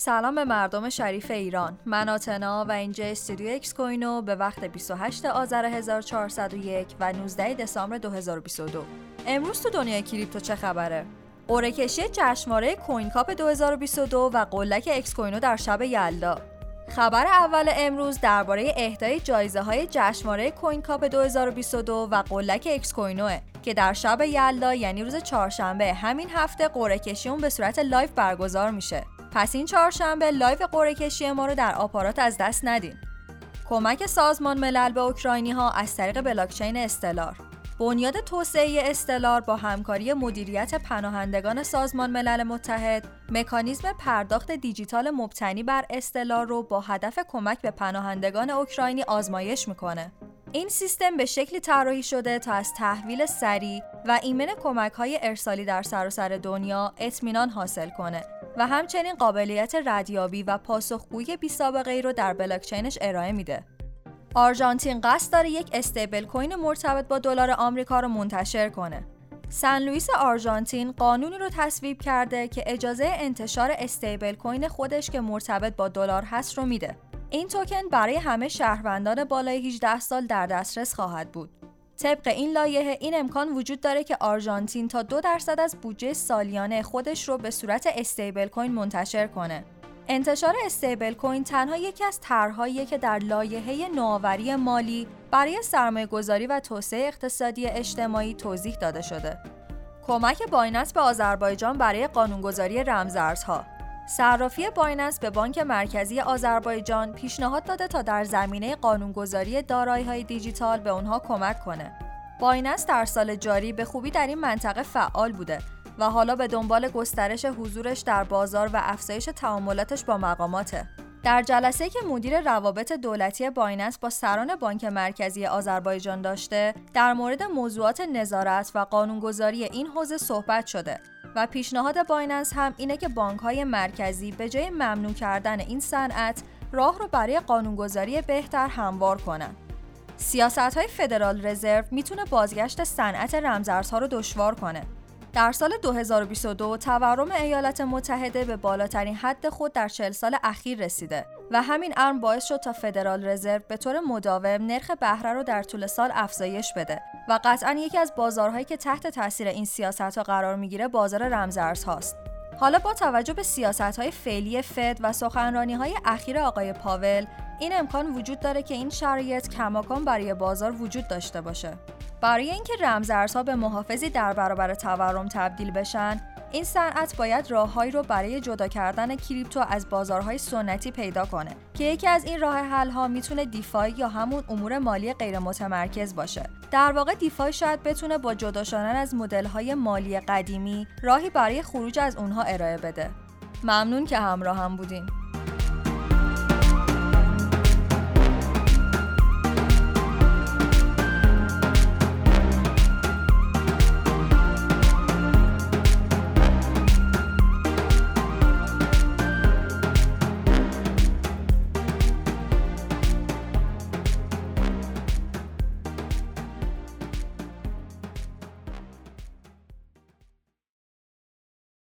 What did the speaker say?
سلام به مردم شریف ایران. من آتنا و اینجا استودیو اکس کوینو به وقت 28 آذر 1401 و 19 دسامبر 2022 امروز تو دنیای کریپتو چه خبره؟ قرعه کشی جشنواره کوین کاپ 2022 و قلک اکس کوینو در شب یلدا. خبر اول امروز درباره اهدای جایزه های جشنواره کوین کاپ 2022 و قلک اکس کوینوه که در شب یلدا یعنی روز چهارشنبه همین هفته قرعه کشی اون به صورت live برگزار میشه. پس این چهارشنبه live قرعه کشی ما رو در آپارات از دست ندین. کمک سازمان ملل به اوکراینی ها از طریق بلاکچین استلار بنیاد توسعه استلار با همکاری مدیریت پناهندگان سازمان ملل متحد مکانیزم پرداخت دیجیتال مبتنی بر استلار رو با هدف کمک به پناهندگان اوکراینی آزمایش می‌کنه. این سیستم به شکلی طراحی شده تا از تحویل سریع و ایمن کمک های ارسالی در سراسر دنیا اطمینان حاصل کنه و همچنین قابلیت ردیابی و پاسخگویی بی سابقه ای رو در بلاکچینش ارائه میده. آرژانتین قصد داره یک استیبل کوین مرتبط با دلار آمریکا رو منتشر کنه. سن لوئیس آرژانتین قانونی رو تصویب کرده که اجازه انتشار استیبل کوین خودش که مرتبط با دلار هست رو میده. این توکن برای همه شهروندان بالای 18 سال در دسترس خواهد بود. طبق این لایحه این امکان وجود داره که آرژانتین تا دو درصد از بودجه سالیانه خودش رو به صورت استیبل کوین منتشر کنه. انتشار استیبل کوین تنها یکی از طرحهاییه که در لایحه نوآوری مالی برای سرمایه گذاری و توسعه اقتصادی اجتماعی توضیح داده شده. کمک بایننس به آذربایجان برای قانونگذاری رمزارزها صرافی بایننس به بانک مرکزی آذربایجان پیشنهاد داده تا در زمینه قانونگذاری های دیجیتال به اونها کمک کنه. بایننس در سال جاری به خوبی در این منطقه فعال بوده و حالا به دنبال گسترش حضورش در بازار و افزایش تعاملاتش با مقاماته. در جلسه که مدیر روابط دولتی بایننس با سران بانک مرکزی آذربایجان داشته، در مورد موضوعات نظارت و قانونگذاری این حوزه صحبت شده و پیشنهاد بایننس هم اینه که بانک های مرکزی به جای ممنوع کردن این صنعت راه رو برای قانونگذاری بهتر هموار کنند. سیاست های فدرال رزرو می‌تونه بازگشت صنعت رمزارزها رو دشوار کنه. در سال 2022 تورم ایالات متحده به بالاترین حد خود در 40 سال اخیر رسیده و همین امر باعث شد تا فدرال رزرو به طور مداوم نرخ بهره رو در طول سال افزایش بده و قطعا یکی از بازارهایی که تحت تاثیر این سیاست ها قرار می‌گیره بازار رمزارز هاست. حالا با توجه به سیاست های فعلی فد و سخنرانی های اخیر آقای پاول این امکان وجود داره که این شرایط کماکان برای بازار وجود داشته باشه. برای اینکه رمزارزها به محافظی در برابر تورم تبدیل بشن، این صنعت باید راههایی رو برای جدا کردن کریپتو از بازارهای سنتی پیدا کنه که یکی از این راه حل ها می‌تونه دیفای یا همون امور مالی غیر متمرکز باشه. در واقع دیفای شاید بتونه با جدا شدن از مدل های مالی قدیمی راهی برای خروج از اونها ارائه بده. ممنون که همراه هم بودین.